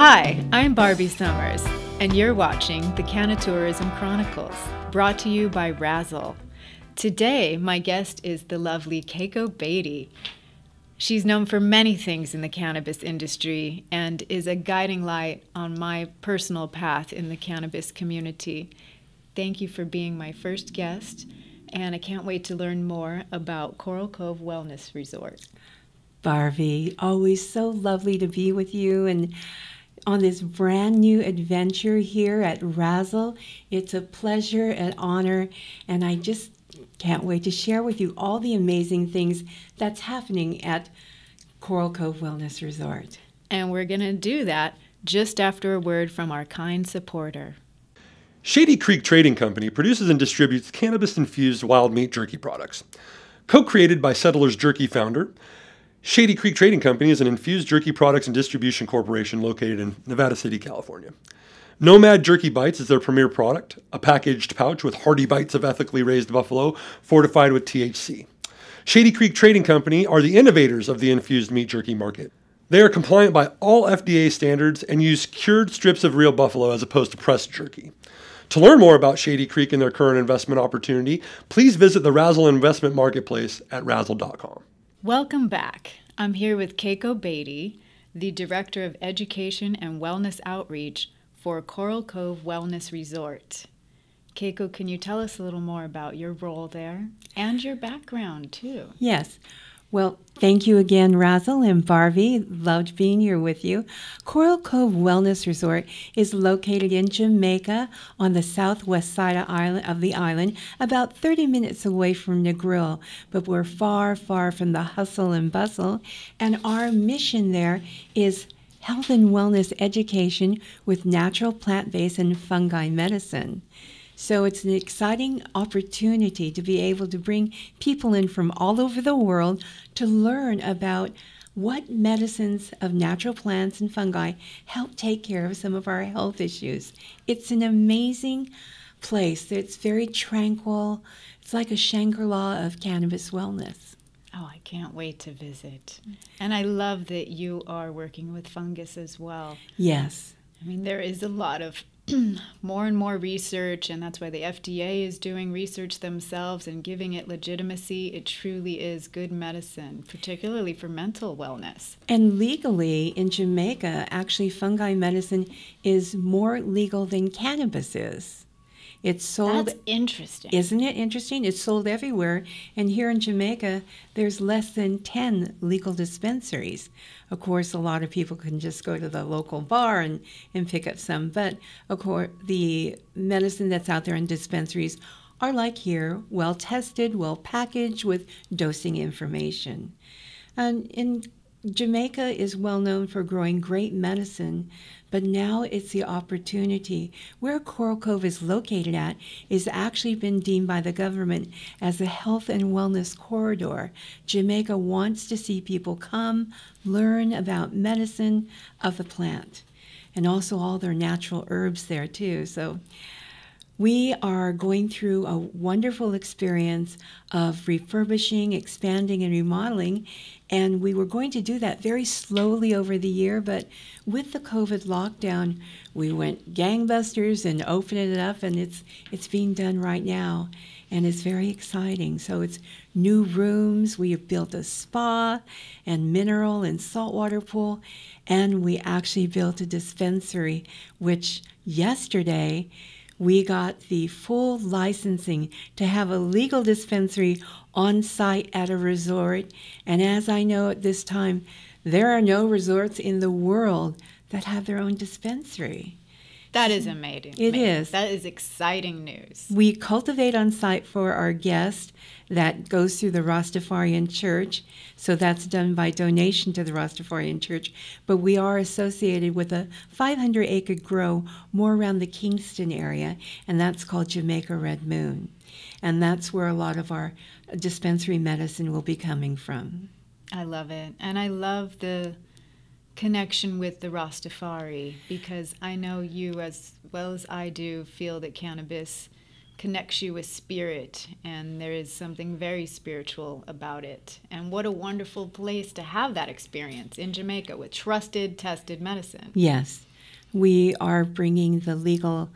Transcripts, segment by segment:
Hi, I'm Barbie Summers, and you're watching the Canatourism Chronicles, brought to you by Razzle. Today, my guest is the lovely Keiko Beatty. She's known for many things in the cannabis industry and is a guiding light on my personal path in the cannabis community. Thank you for being my first guest, and I can't wait to learn more about Coral Cove Wellness Resort. Barbie, always so lovely to be with you and on this brand new adventure here at Razzle. It's a pleasure and honor, and I just can't wait to share with you all the amazing things that's happening at Coral Cove Wellness Resort. And we're going to do that just after a word from our kind supporter. Shady Creek Trading Company produces and distributes cannabis infused wild meat jerky products. Co created by Settlers Jerky founder, Shady Creek Trading Company is an infused jerky products and distribution corporation located in Nevada City, California. Nomad Jerky Bites is their premier product, a packaged pouch with hearty bites of ethically raised buffalo fortified with THC. Shady Creek Trading Company are the innovators of the infused meat jerky market. They are compliant by all FDA standards and use cured strips of real buffalo as opposed to pressed jerky. To learn more about Shady Creek and their current investment opportunity, please visit the Razzle Investment Marketplace at razzle.com. Welcome back. I'm here with Keiko Beatty, the Director of Education and Wellness Outreach for Coral Cove Wellness Resort. Keiko, can you tell us a little more about your role there and your background too? Yes. Well, thank you again, Razzle and Barbie. Loved being here with you. Coral Cove Wellness Resort is located in Jamaica on the southwest side of, the island, about 30 minutes away from Negril. But we're far, far from the hustle and bustle. And our mission there is health and wellness education with natural plant based and fungi medicine. So it's an exciting opportunity to be able to bring people in from all over the world to learn about what medicines of natural plants and fungi help take care of some of our health issues. It's an amazing place. It's very tranquil. It's like a Shangri La of cannabis wellness. Oh, I can't wait to visit. And I love that you are working with fungus as well. Yes. I mean, there is a lot of more and more research, and that's why the FDA is doing research themselves and giving it legitimacy. It truly is good medicine, particularly for mental wellness. And legally in Jamaica, actually, fungi medicine is more legal than cannabis is. It's sold. That's interesting. Isn't it interesting? It's sold everywhere. And here in Jamaica, there's less than 10 legal dispensaries. Of course, a lot of people can just go to the local bar and, and pick up some. But of course, the medicine that's out there in dispensaries are like here, well tested, well packaged with dosing information. And in Jamaica is well known for growing great medicine, but now it's the opportunity. Where Coral Cove is located at is actually been deemed by the government as a health and wellness corridor. Jamaica wants to see people come, learn about medicine of the plant, and also all their natural herbs there too. So we are going through a wonderful experience of refurbishing, expanding, and remodeling. And we were going to do that very slowly over the year, but with the COVID lockdown, we went gangbusters and opened it up, and it's it's being done right now, and it's very exciting. So it's new rooms. We have built a spa, and mineral and saltwater pool, and we actually built a dispensary, which yesterday we got the full licensing to have a legal dispensary on site at a resort. And as I know at this time, there are no resorts in the world that have their own dispensary. That is amazing. It is. That is exciting news. We cultivate on site for our guests. That goes through the Rastafarian Church. So that's done by donation to the Rastafarian Church. But we are associated with a 500 acre grow more around the Kingston area, and that's called Jamaica Red Moon. And that's where a lot of our dispensary medicine will be coming from. I love it. And I love the connection with the Rastafari because I know you, as well as I do, feel that cannabis connects you with spirit and there is something very spiritual about it. And what a wonderful place to have that experience in Jamaica with trusted, tested medicine. Yes. we are bringing the legal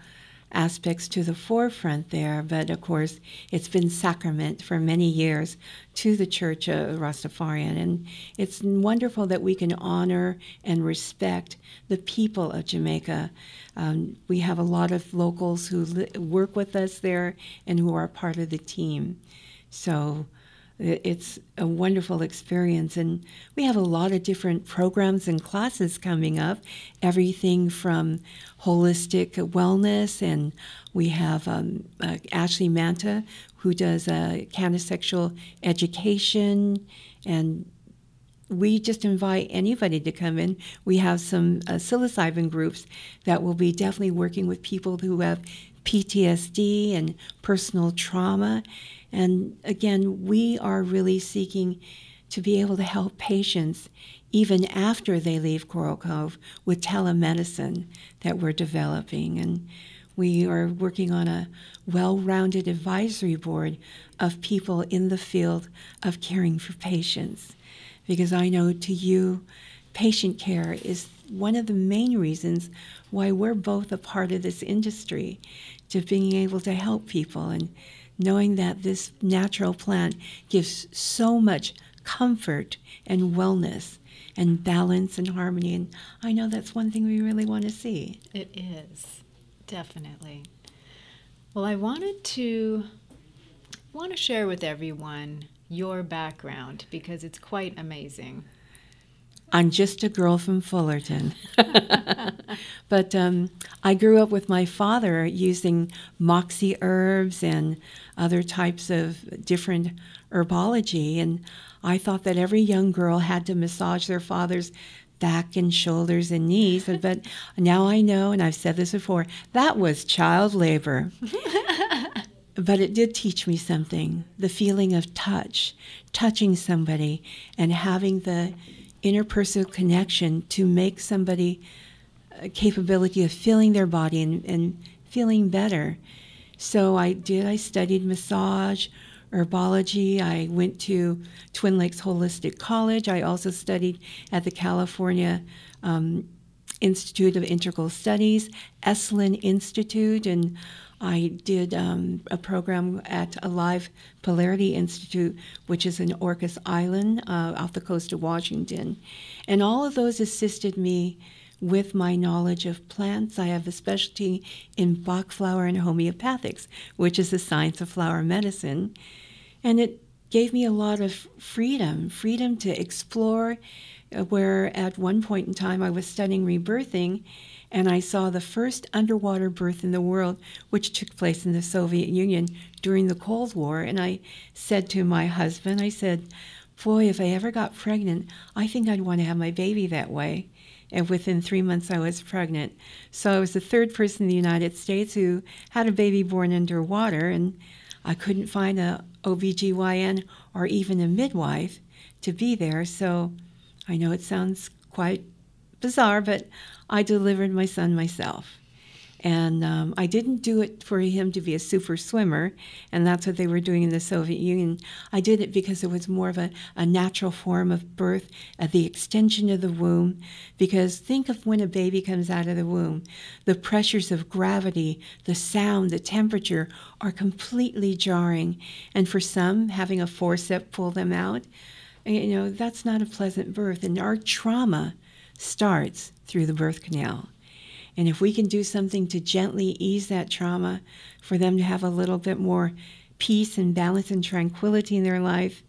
aspects to the forefront there, but of course, it's been sacrament for many years to the Church of Rastafarian. And it's wonderful that we can honor and respect the people of Jamaica. Um, we have a lot of locals who li- work with us there and who are part of the team. So it's a wonderful experience. And we have a lot of different programs and classes coming up, everything from holistic wellness, and we have um, uh, Ashley Manta, who does uh, CannaSexual education, and we just invite anybody to come in. We have some uh, psilocybin groups that will be definitely working with people who have PTSD and personal trauma and again, we are really seeking to be able to help patients even after they leave Coral Cove with telemedicine that we're developing. And we are working on a well rounded advisory board of people in the field of caring for patients. Because I know to you, patient care is one of the main reasons why we're both a part of this industry, to being able to help people and knowing that this natural plant gives so much comfort and wellness and balance and harmony. And I know that's one thing we really want to see. It is, definitely. Well, I wanted to want to share with everyone your background because it's quite amazing. I'm just a girl from Fullerton. but um, I grew up with my father using moxie herbs and other types of different herbology. And I thought that every young girl had to massage their father's back and shoulders and knees. but now I know, and I've said this before, that was child labor. but it did teach me something the feeling of touch, touching somebody and having the interpersonal connection to make somebody a capability of feeling their body and, and feeling better. So I did, I studied massage, herbology. I went to Twin Lakes Holistic College. I also studied at the California um, Institute of Integral Studies, Esalen Institute, and I did um, a program at Alive Polarity Institute, which is in Orcas Island uh, off the coast of Washington. And all of those assisted me with my knowledge of plants. I have a specialty in Bach flower and homeopathics, which is the science of flower medicine. And it gave me a lot of freedom freedom to explore. Uh, where at one point in time I was studying rebirthing and I saw the first underwater birth in the world, which took place in the Soviet Union during the Cold War. And I said to my husband, I said, Boy, if I ever got pregnant, I think I'd want to have my baby that way. And within three months, I was pregnant. So I was the third person in the United States who had a baby born underwater, and I couldn't find a OBGYN or even a midwife to be there. So I know it sounds quite bizarre, but I delivered my son myself. And um, I didn't do it for him to be a super swimmer, and that's what they were doing in the Soviet Union. I did it because it was more of a, a natural form of birth, at the extension of the womb. Because think of when a baby comes out of the womb, the pressures of gravity, the sound, the temperature are completely jarring. And for some, having a forceps pull them out, you know, that's not a pleasant birth. And our trauma starts through the birth canal. And if we can do something to gently ease that trauma, for them to have a little bit more peace and balance and tranquility in their life,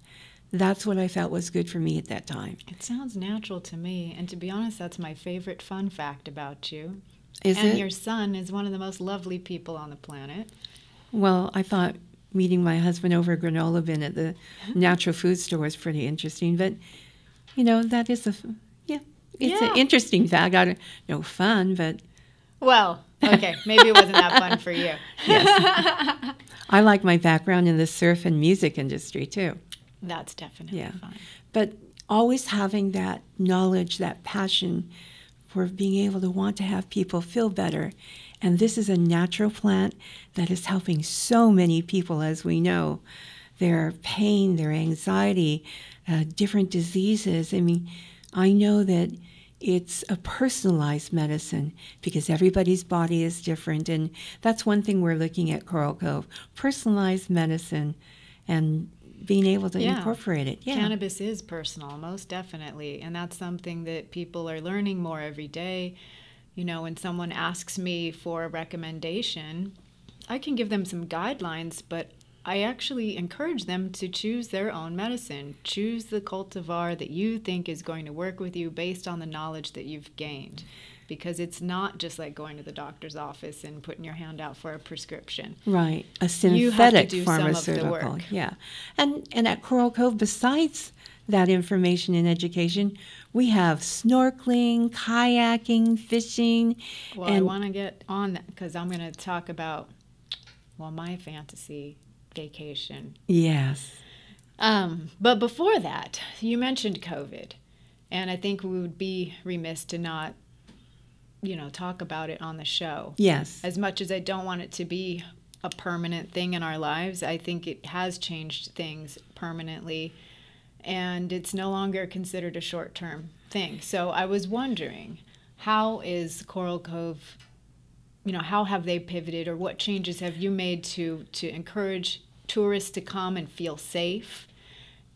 that's what I felt was good for me at that time. It sounds natural to me. And to be honest, that's my favorite fun fact about you. Is and it? your son is one of the most lovely people on the planet. Well, I thought meeting my husband over a granola bin at the natural food store was pretty interesting. But, you know, that is a, yeah, it's Yeah. an interesting fact. I don't know, fun, but Well, okay, maybe it wasn't that fun for you. Yes. I like my background in the surf and music industry too. That's definitely Yeah. fun. But always having that knowledge, that passion for being able to want to have people feel better. And this is a natural plant that is helping so many people, as we know. Their pain, their anxiety, uh, different diseases. I mean, I know that it's a personalized medicine because everybody's body is different. And that's one thing we're looking at Coral Cove personalized medicine and being able to Yeah. incorporate it. Yeah. Cannabis is personal, most definitely. And that's something that people are learning more every day. You know, when someone asks me for a recommendation, I can give them some guidelines, but I actually encourage them to choose their own medicine. Choose the cultivar that you think is going to work with you based on the knowledge that you've gained. Because it's not just like going to the doctor's office and putting your hand out for a prescription. Right, a You have to synthetic do some of the pharmaceutical. work. Yeah, and and at Coral Cove, besides that information and education, we have snorkeling, kayaking, fishing, Well, I want to get on that because I'm going to talk about, well, my fantasy vacation. yes, Um, but before that, you mentioned COVID, and I think we would be remiss to not, you know, talk about it on the show. yes, As much as I don't want it to be a permanent thing in our lives, I think it has changed things permanently, and it's no longer considered a short term thing. So I was wondering, how is Coral Cove, you know, how have they pivoted, or what changes have you made to to encourage tourists to come and feel safe?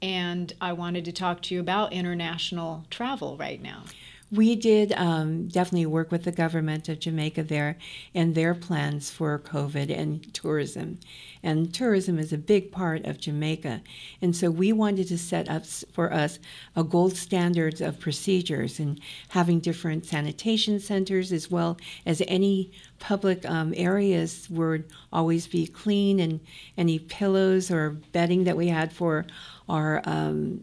And I wanted to talk to you about international travel right now. We did um, definitely work with the government of Jamaica there and their plans for COVID and tourism. And tourism is a big part of Jamaica. And so we wanted to set up for us a gold standards of procedures and having different sanitation centers as well as any public um, areas would always be clean and any pillows or bedding that we had for our um,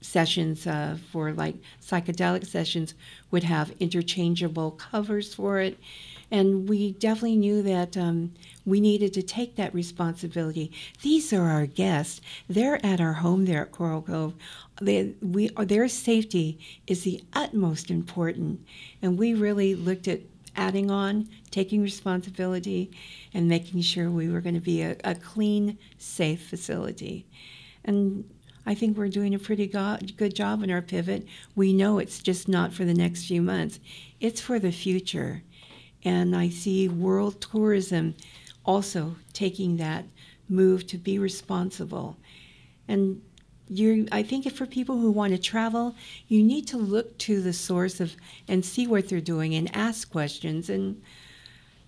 sessions uh, for like psychedelic sessions would have interchangeable covers for it. And we definitely knew that um, we needed to take that responsibility. These are our guests. They're at our home there at Coral Cove. They, we, their safety is the utmost important. And we really looked at adding on, taking responsibility, and making sure we were going to be a, a clean, safe facility. And I think we're doing a pretty go- good job in our pivot. We know it's just not for the next few months, it's for the future. And I see world tourism also taking that move to be responsible. And you I think for people who want to travel, you need to look to the source of and see what they're doing and ask questions and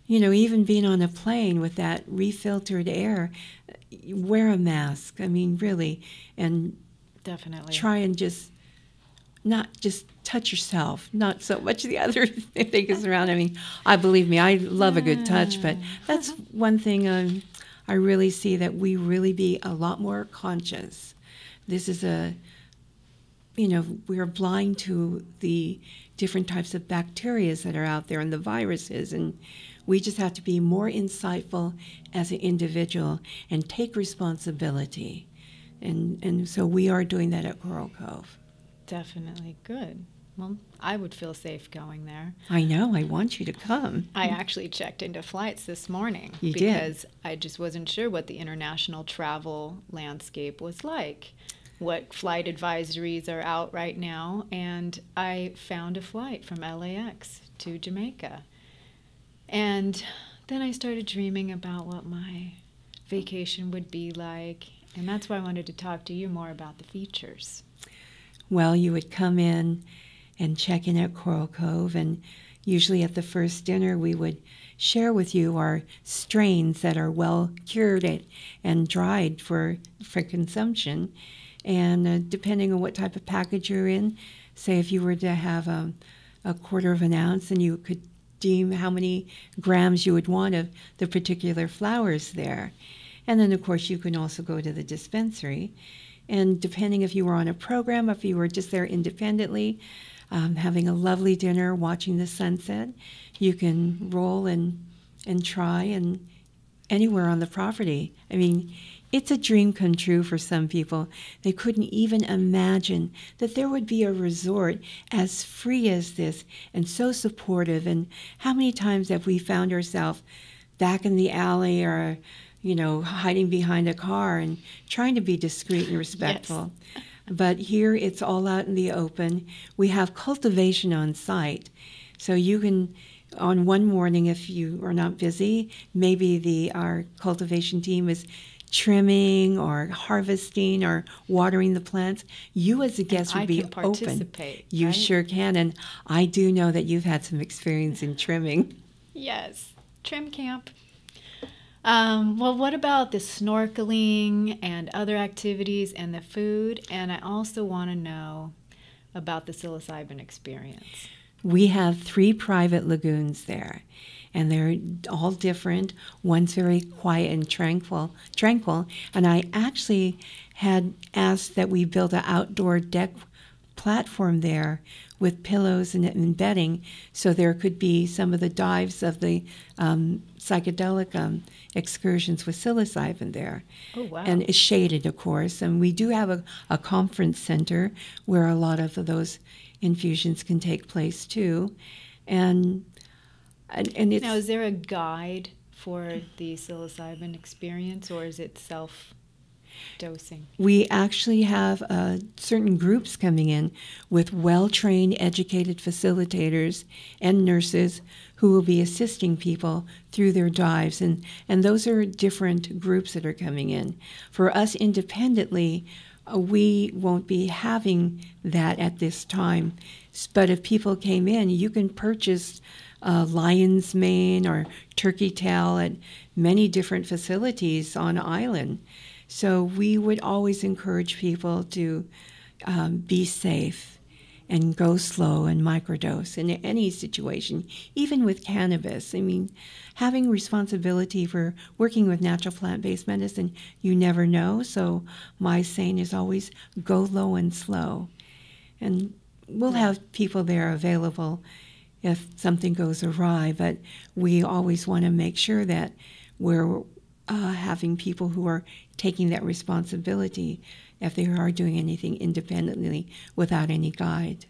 you know, even being on a plane with that refiltered air, wear a mask. I mean, really, and Definitely. try and just not just touch yourself, not so much the other things around. I mean, I believe me, I love a good touch, but that's one thing um, I really see that we really be a lot more conscious. This is a, you know, we're blind to the different types of bacterias that are out there and the viruses, and we just have to be more insightful as an individual and take responsibility. And, and so we are doing that at Coral Cove. Definitely good. Well, I would feel safe going there. I know, I want you to come. I actually checked into flights this morning You did? because I just wasn't sure what the international travel landscape was like, what flight advisories are out right now, and I found a flight from LAX to Jamaica. And then I started dreaming about what my vacation would be like, and that's why I wanted to talk to you more about the features. Well, you would come in and check in at Coral Cove, and usually at the first dinner, we would share with you our strains that are well cured and dried for, for consumption. And uh, depending on what type of package you're in, say if you were to have a, a quarter of an ounce, and you could deem how many grams you would want of the particular flowers there. And then, of course, you can also go to the dispensary. And depending if you were on a program, if you were just there independently, um, having a lovely dinner, watching the sunset, you can roll and and try and anywhere on the property. I mean, it's a dream come true for some people. They couldn't even imagine that there would be a resort as free as this and so supportive. And how many times have we found ourselves back in the alley or, you know, hiding behind a car and trying to be discreet and respectful? But here it's all out in the open. We have cultivation on site. So you can on one morning if you are not busy, maybe the our cultivation team is trimming or harvesting or watering the plants, you as a guest and would I be open. You right? sure can. And I do know that you've had some experience in trimming. Yes, trim camp. Um, well, what about the snorkeling and other activities and the food? And I also want to know about the psilocybin experience. We have three private lagoons there, and they're all different. One's very quiet and tranquil, tranquil. And I actually had asked that we build an outdoor deck platform there with pillows and, and bedding, so there could be some of the dives of the um, psychedelic um, excursions with psilocybin there. Oh wow! And it's shaded, of course. And we do have a, a conference center where a lot of those infusions can take place too. And and, and now is there a guide for the psilocybin experience, or is it self? dosing? We actually have uh, certain groups coming in with well trained, educated facilitators and nurses who will be assisting people through their dives. And, and those are different groups that are coming in. For us independently, uh, we won't be having that at this time. But if people came in, you can purchase uh, lion's mane or turkey tail at many different facilities on island. So we would always encourage people to um, be safe and go slow and microdose in any situation, even with cannabis. I mean, having responsibility for working with natural plant based medicine, you never know. So my saying is always go low and slow. And we'll have people there available if something goes awry, but we always want to make sure that we're uh, having people who are taking that responsibility if they are doing anything independently without any guide.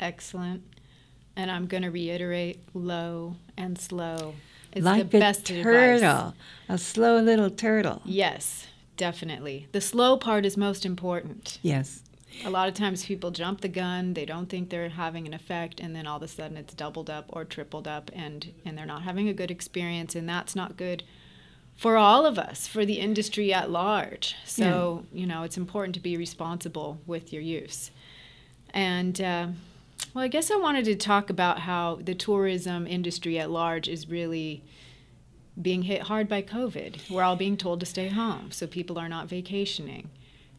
Excellent. And I'm going to reiterate low and slow. It's like the best a turtle, advice. a slow little turtle. Yes, definitely. The slow part is most important. Yes. A lot of times people jump the gun, they don't think they're having an effect, and then all of a sudden it's doubled up or tripled up, and, and they're not having a good experience, and that's not good for all of us, for the industry at large. So, yeah. you know, it's important to be responsible with your use. And, uh, well, I guess I wanted to talk about how the tourism industry at large is really being hit hard by COVID. We're all being told to stay home, so people are not vacationing.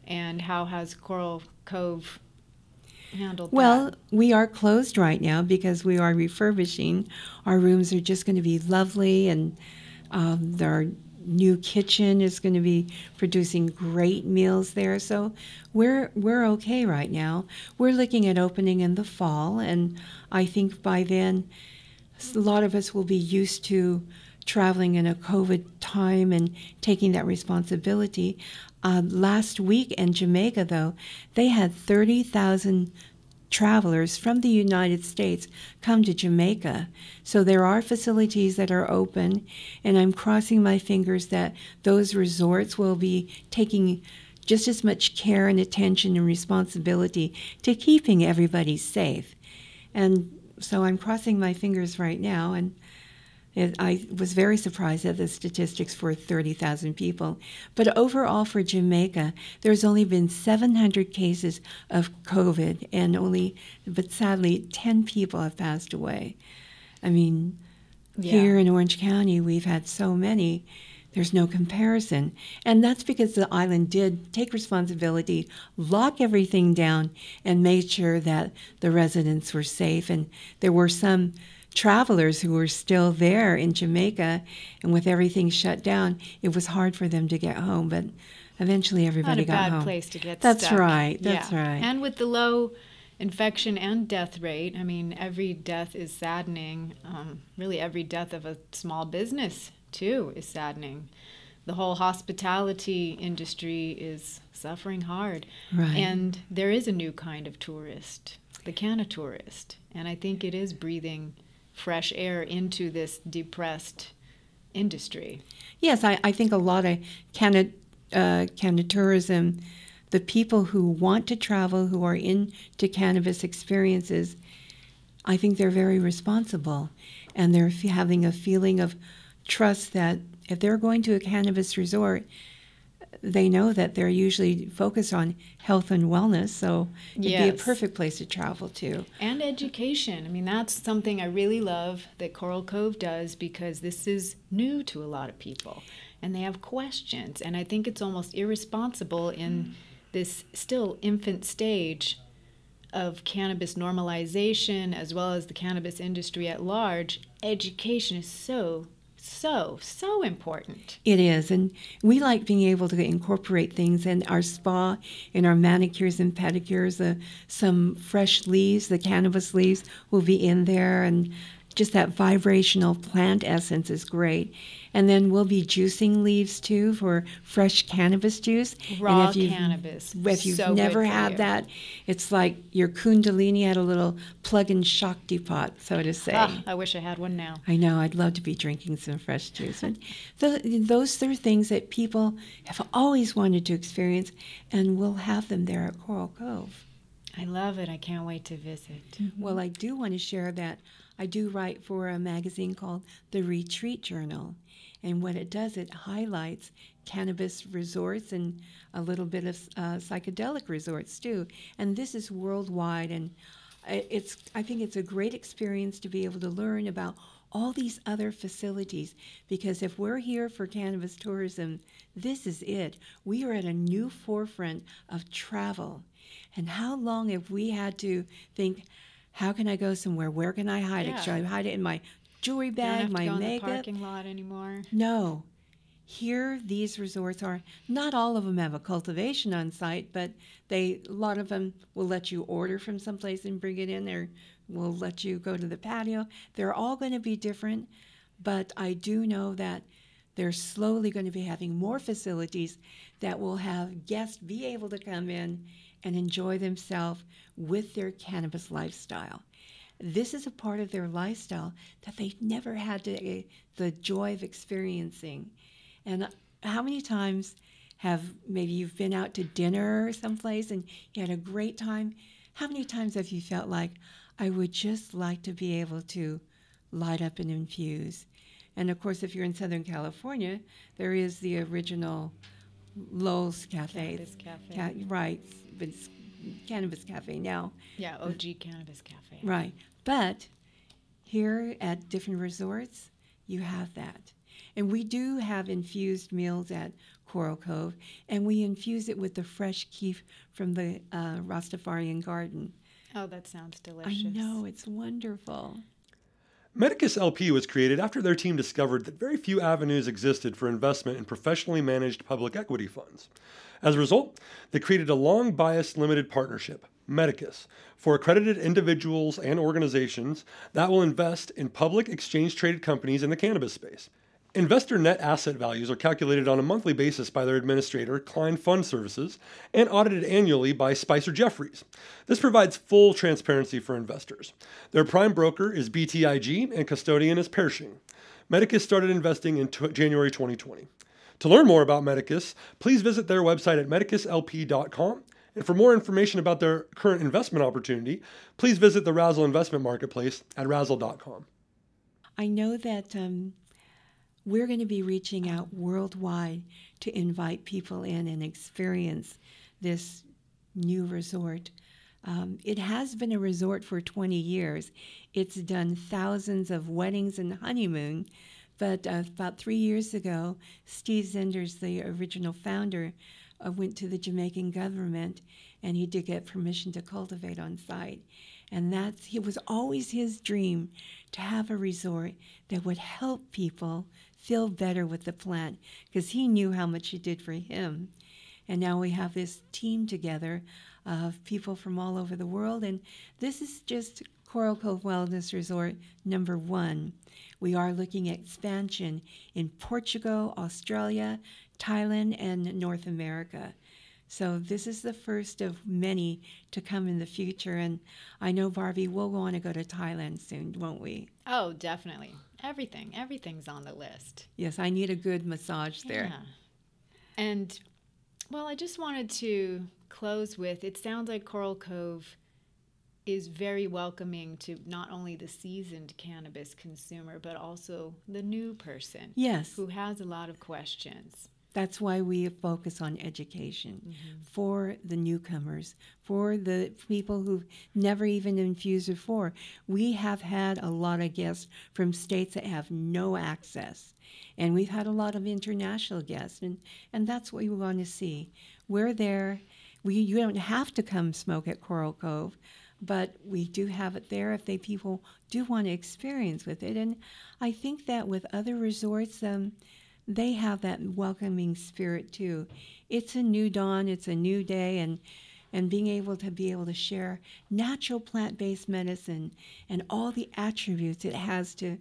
And how has Coral Cove handled well, that? Well, we are closed right now because we are refurbishing. Our rooms are just going to be lovely, and um, are new kitchen is going to be producing great meals there. So we're we're okay right now. We're looking at opening in the fall, and I think by then a lot of us will be used to traveling in a COVID time and taking that responsibility. Uh, last week in Jamaica, though, they had 30,000 travelers from the United States come to Jamaica. So there are facilities that are open, and I'm crossing my fingers that those resorts will be taking just as much care and attention and responsibility to keeping everybody safe. And so I'm crossing my fingers right now, and it, I was very surprised at the statistics for 30,000 people. But overall, for Jamaica, there's only been 700 cases of COVID, and only, but sadly, 10 people have passed away. I mean, yeah. here in Orange County, we've had so many. There's no comparison. And that's because the island did take responsibility, lock everything down, and made sure that the residents were safe. And there were some travelers who were still there in Jamaica, and with everything shut down, it was hard for them to get home. But eventually, everybody Not a got bad home. place to get That's stuck. right. That's yeah. right. And with the low infection and death rate, I mean, every death is saddening. Um, really, every death of a small business too is saddening. The whole hospitality industry is suffering hard. Right. And there is a new kind of tourist, the canna tourist. And I think it is breathing fresh air into this depressed industry. Yes, I, I think a lot of Canada, uh, tourism, the people who want to travel, who are into cannabis experiences, I think they're very responsible and they're having a feeling of trust that if they're going to a cannabis resort, they know that they're usually focused on health and wellness, so it'd yes. be a perfect place to travel to. And education. I mean, that's something I really love that Coral Cove does because this is new to a lot of people and they have questions. And I think it's almost irresponsible in hmm. this still infant stage of cannabis normalization as well as the cannabis industry at large. Education is so so, so important. It is. And we like being able to incorporate things in our spa, in our manicures and pedicures. Uh, some fresh leaves, the cannabis leaves, will be in there. And just that vibrational plant essence is great. And then we'll be juicing leaves too for fresh cannabis juice. Raw if cannabis. If you've so never had you. that, it's like your Kundalini had a little plug-in Shakti pot, so to say. Ah, I wish I had one now. I know. I'd love to be drinking some fresh juice. And those are things that people have always wanted to experience, and we'll have them there at Coral Cove. I love it. I can't wait to visit. Mm-hmm. Well, I do want to share that I do write for a magazine called The Retreat Journal. And what it does, it highlights cannabis resorts and a little bit of uh, psychedelic resorts too. And this is worldwide. And it's, I think it's a great experience to be able to learn about all these other facilities because if we're here for cannabis tourism, this is it. We are at a new forefront of travel. And how long have we had to think, how can I go somewhere? Where can I hide yeah. it? Should I hide it in my jewelry bag, my makeup? Parking lot anymore? No. Here, these resorts are not all of them have a cultivation on site, but they a lot of them will let you order from someplace and bring it in, or will let you go to the patio. They're all going to be different, but I do know that they're slowly going to be having more facilities that will have guests be able to come in and enjoy themselves with their cannabis lifestyle. This is a part of their lifestyle that they've never had to, uh, the joy of experiencing. And how many times have maybe you've been out to dinner someplace and you had a great time? How many times have you felt like, I would just like to be able to light up and infuse? And of course, if you're in Southern California, there is the original Lowell's Cafe. Cafe. Ca- right but it's Cannabis Cafe now. Yeah, OG Cannabis Cafe. Right. But here at different resorts, you have that. And we do have infused meals at Coral Cove, and we infuse it with the fresh kief from the uh, Rastafarian garden. Oh, that sounds delicious. I know, it's wonderful. Medicus LP was created after their team discovered that very few avenues existed for investment in professionally managed public equity funds. As a result, they created a long biased limited partnership, Medicus, for accredited individuals and organizations that will invest in public exchange traded companies in the cannabis space. Investor net asset values are calculated on a monthly basis by their administrator, Klein Fund Services, and audited annually by Spicer Jeffries. This provides full transparency for investors. Their prime broker is BTIG and custodian is Pershing. Medicus started investing in t- January 2020. To learn more about Medicus, please visit their website at medicuslp.com. And for more information about their current investment opportunity, please visit the Razzle Investment Marketplace at razzle.com. I know that um, we're going to be reaching out worldwide to invite people in and experience this new resort. Um, it has been a resort for 20 years. It's done thousands of weddings and honeymoon, but uh, about three years ago, Steve Zenders, the original founder, uh, went to the Jamaican government and he did get permission to cultivate on site. And that's it was always his dream to have a resort that would help people feel better with the plant because he knew how much it did for him. And now we have this team together of people from all over the world. And this is just Coral Cove Wellness Resort number one. We are looking at expansion in Portugal, Australia, Thailand, and North America. So this is the first of many to come in the future. And I know, Barbie, we'll want to go to Thailand soon, won't we? Oh, definitely. Everything, everything's on the list. Yes, I need a good massage there. Yeah. And Well, I just wanted to close with it sounds like Coral Cove is very welcoming to not only the seasoned cannabis consumer, but also the new person. Yes. Who has a lot of questions. That's why we focus on education mm-hmm. for the newcomers, for the people who've never even infused before. We have had a lot of guests from states that have no access, and we've had a lot of international guests, and, and that's what we want to see. We're there. We, you don't have to come smoke at Coral Cove, but we do have it there if they people do want to experience with it. And I think that with other resorts, um, they have that welcoming spirit too. It's a new dawn, it's a new day, and and being able to be able to share natural plant-based medicine and all the attributes it has to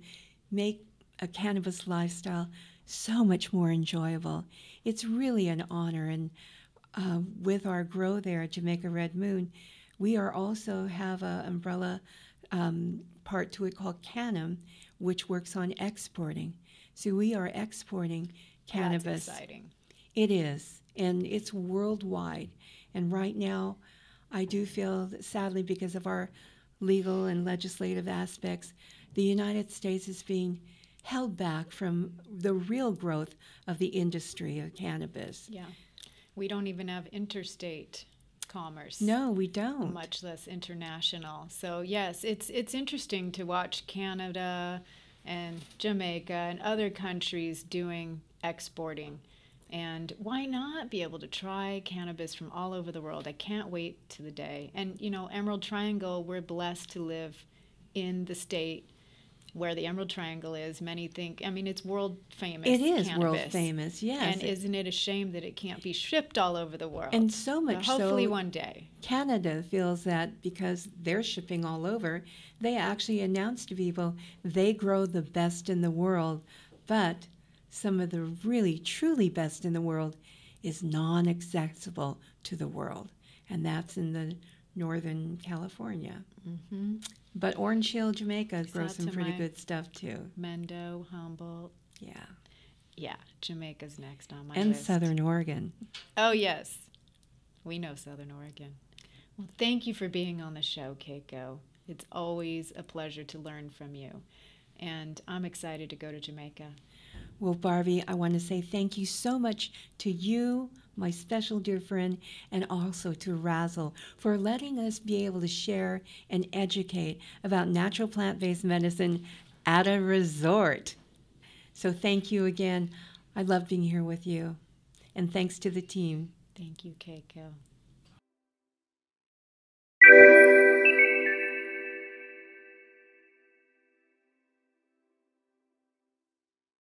make a cannabis lifestyle so much more enjoyable. It's really an honor, and uh, with our grow there Jamaica Red Moon, we are also have an umbrella um, part to it called Canam, which works on exporting. So we are exporting cannabis. That's exciting. It is, and it's worldwide. And right now, I do feel that sadly, because of our legal and legislative aspects, the United States is being held back from the real growth of the industry of cannabis. Yeah. We don't even have interstate commerce. No, we don't. Much less international. So yes, it's it's interesting to watch Canada and Jamaica and other countries doing exporting. And why not be able to try cannabis from all over the world? I can't wait to the day. And you know, Emerald Triangle, we're blessed to live in the state where the Emerald Triangle is, many think, I mean, it's world famous. It is cannabis. world famous, yes. And isn't it a shame that it can't be shipped all over the world? And so much but hopefully so, one day. Canada feels that because they're shipping all over, they actually announced to people they grow the best in the world, but some of the really, truly best in the world is non accessible to the world. And that's in the Northern California. Mm-hmm. But Orange Hill, Jamaica grows some pretty good stuff too. Mendo, Humboldt. Yeah. Yeah, Jamaica's next on my and list. And Southern Oregon. Oh, yes. We know Southern Oregon. Well, thank you for being on the show, Keiko. It's always a pleasure to learn from you. And I'm excited to go to Jamaica. Well, Barbie, I want to say thank you so much to you, my special dear friend, and also to Razzle for letting us be able to share and educate about natural plant based medicine at a resort. So, thank you again. I love being here with you. And thanks to the team. Thank you, Keiko.